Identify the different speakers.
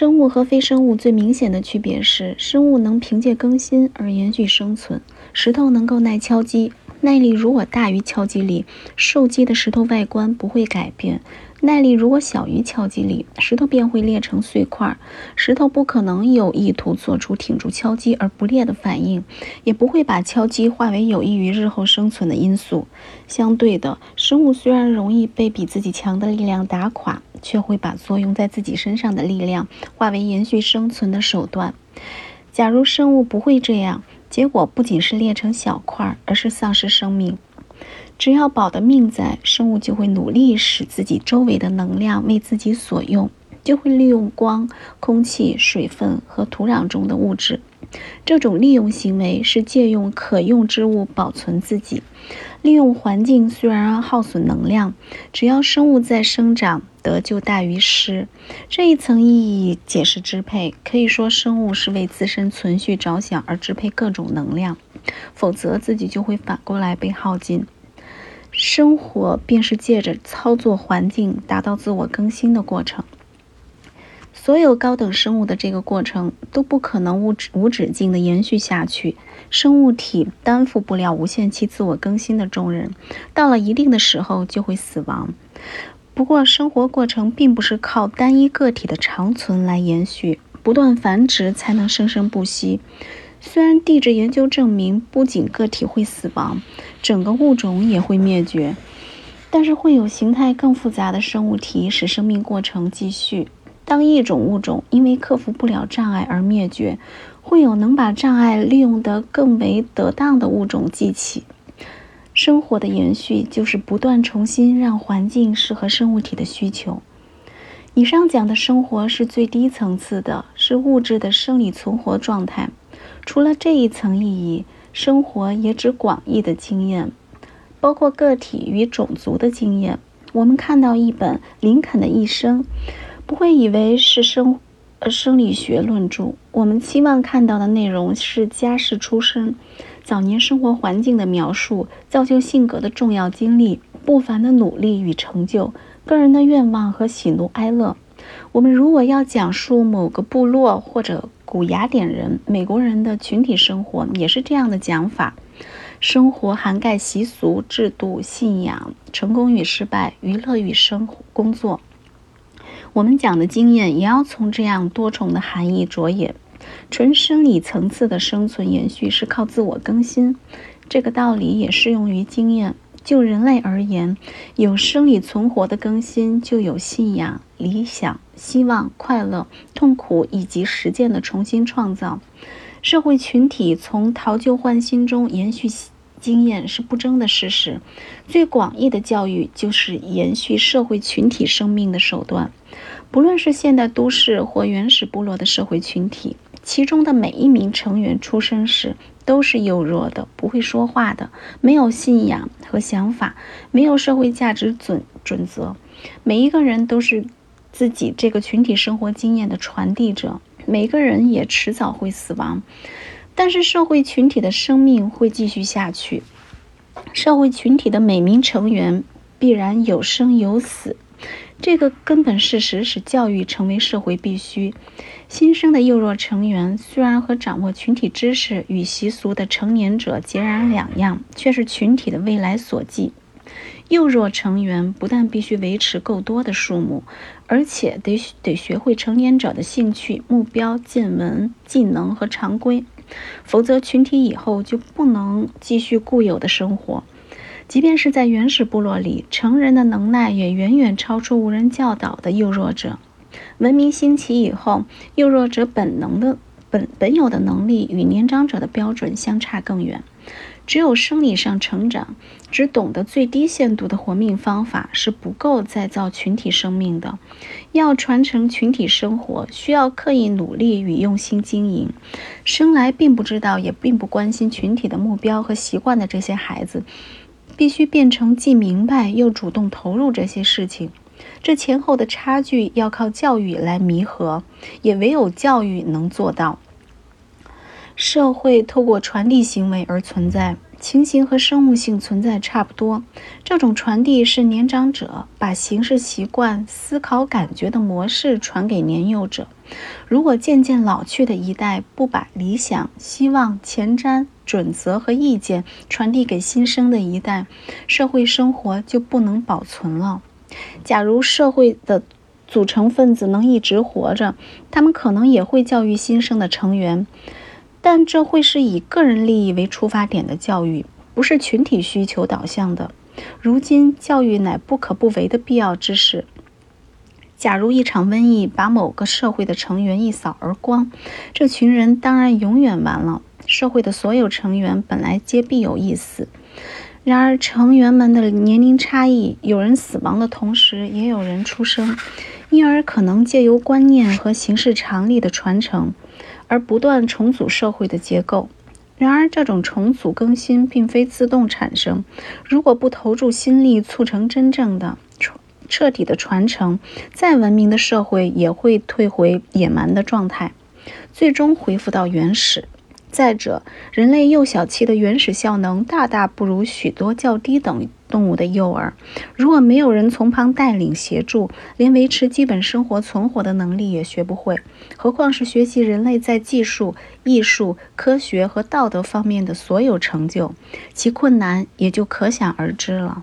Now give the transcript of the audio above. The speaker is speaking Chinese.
Speaker 1: 生物和非生物最明显的区别是，生物能凭借更新而延续生存。石头能够耐敲击，耐力如果大于敲击力，受击的石头外观不会改变。耐力如果小于敲击力，石头便会裂成碎块。石头不可能有意图做出挺住敲击而不裂的反应，也不会把敲击化为有益于日后生存的因素。相对的，生物虽然容易被比自己强的力量打垮，却会把作用在自己身上的力量化为延续生存的手段。假如生物不会这样，结果不仅是裂成小块，而是丧失生命。只要保的命在，生物就会努力使自己周围的能量为自己所用，就会利用光、空气、水分和土壤中的物质。这种利用行为是借用可用之物保存自己。利用环境虽然耗损能量，只要生物在生长，得就大于失。这一层意义解释支配，可以说生物是为自身存续着想而支配各种能量，否则自己就会反过来被耗尽。生活便是借着操作环境达到自我更新的过程。所有高等生物的这个过程都不可能无止无止境的延续下去。生物体担负不了无限期自我更新的重任，到了一定的时候就会死亡。不过，生活过程并不是靠单一个体的长存来延续，不断繁殖才能生生不息。虽然地质研究证明，不仅个体会死亡，整个物种也会灭绝，但是会有形态更复杂的生物体使生命过程继续。当一种物种因为克服不了障碍而灭绝，会有能把障碍利用得更为得当的物种记起。生活的延续就是不断重新让环境适合生物体的需求。以上讲的生活是最低层次的，是物质的生理存活状态。除了这一层意义，生活也指广义的经验，包括个体与种族的经验。我们看到一本林肯的一生，不会以为是生呃生理学论著。我们期望看到的内容是家世出身、早年生活环境的描述、造就性格的重要经历、不凡的努力与成就、个人的愿望和喜怒哀乐。我们如果要讲述某个部落或者古雅典人、美国人的群体生活，也是这样的讲法。生活涵盖习俗、制度、信仰、成功与失败、娱乐与生活、工作。我们讲的经验也要从这样多重的含义着眼。纯生理层次的生存延续是靠自我更新，这个道理也适用于经验。就人类而言，有生理存活的更新，就有信仰、理想、希望、快乐、痛苦以及实践的重新创造。社会群体从淘旧换新中延续经验是不争的事实。最广义的教育就是延续社会群体生命的手段。不论是现代都市或原始部落的社会群体，其中的每一名成员出生时。都是幼弱的，不会说话的，没有信仰和想法，没有社会价值准准则。每一个人都是自己这个群体生活经验的传递者，每个人也迟早会死亡，但是社会群体的生命会继续下去。社会群体的每名成员必然有生有死。这个根本事实使教育成为社会必须。新生的幼弱成员虽然和掌握群体知识与习俗的成年者截然两样，却是群体的未来所寄。幼弱成员不但必须维持够多的数目，而且得得学会成年者的兴趣、目标、见闻、技能和常规，否则群体以后就不能继续固有的生活。即便是在原始部落里，成人的能耐也远远超出无人教导的幼弱者。文明兴起以后，幼弱者本能的本本有的能力与年长者的标准相差更远。只有生理上成长，只懂得最低限度的活命方法是不够再造群体生命的。要传承群体生活，需要刻意努力与用心经营。生来并不知道也并不关心群体的目标和习惯的这些孩子。必须变成既明白又主动投入这些事情，这前后的差距要靠教育来弥合，也唯有教育能做到。社会透过传递行为而存在，情形和生物性存在差不多。这种传递是年长者把行事习惯、思考感觉的模式传给年幼者。如果渐渐老去的一代不把理想、希望、前瞻、准则和意见传递给新生的一代，社会生活就不能保存了。假如社会的组成分子能一直活着，他们可能也会教育新生的成员，但这会是以个人利益为出发点的教育，不是群体需求导向的。如今，教育乃不可不为的必要之事。假如一场瘟疫把某个社会的成员一扫而光，这群人当然永远完了。社会的所有成员本来皆必有一死，然而成员们的年龄差异，有人死亡的同时，也有人出生，因而可能借由观念和形式常理的传承，而不断重组社会的结构。然而，这种重组更新并非自动产生，如果不投注心力促成真正的。彻底的传承，再文明的社会也会退回野蛮的状态，最终恢复到原始。再者，人类幼小期的原始效能大大不如许多较低等动物的幼儿。如果没有人从旁带领协助，连维持基本生活存活的能力也学不会，何况是学习人类在技术、艺术、科学和道德方面的所有成就，其困难也就可想而知了。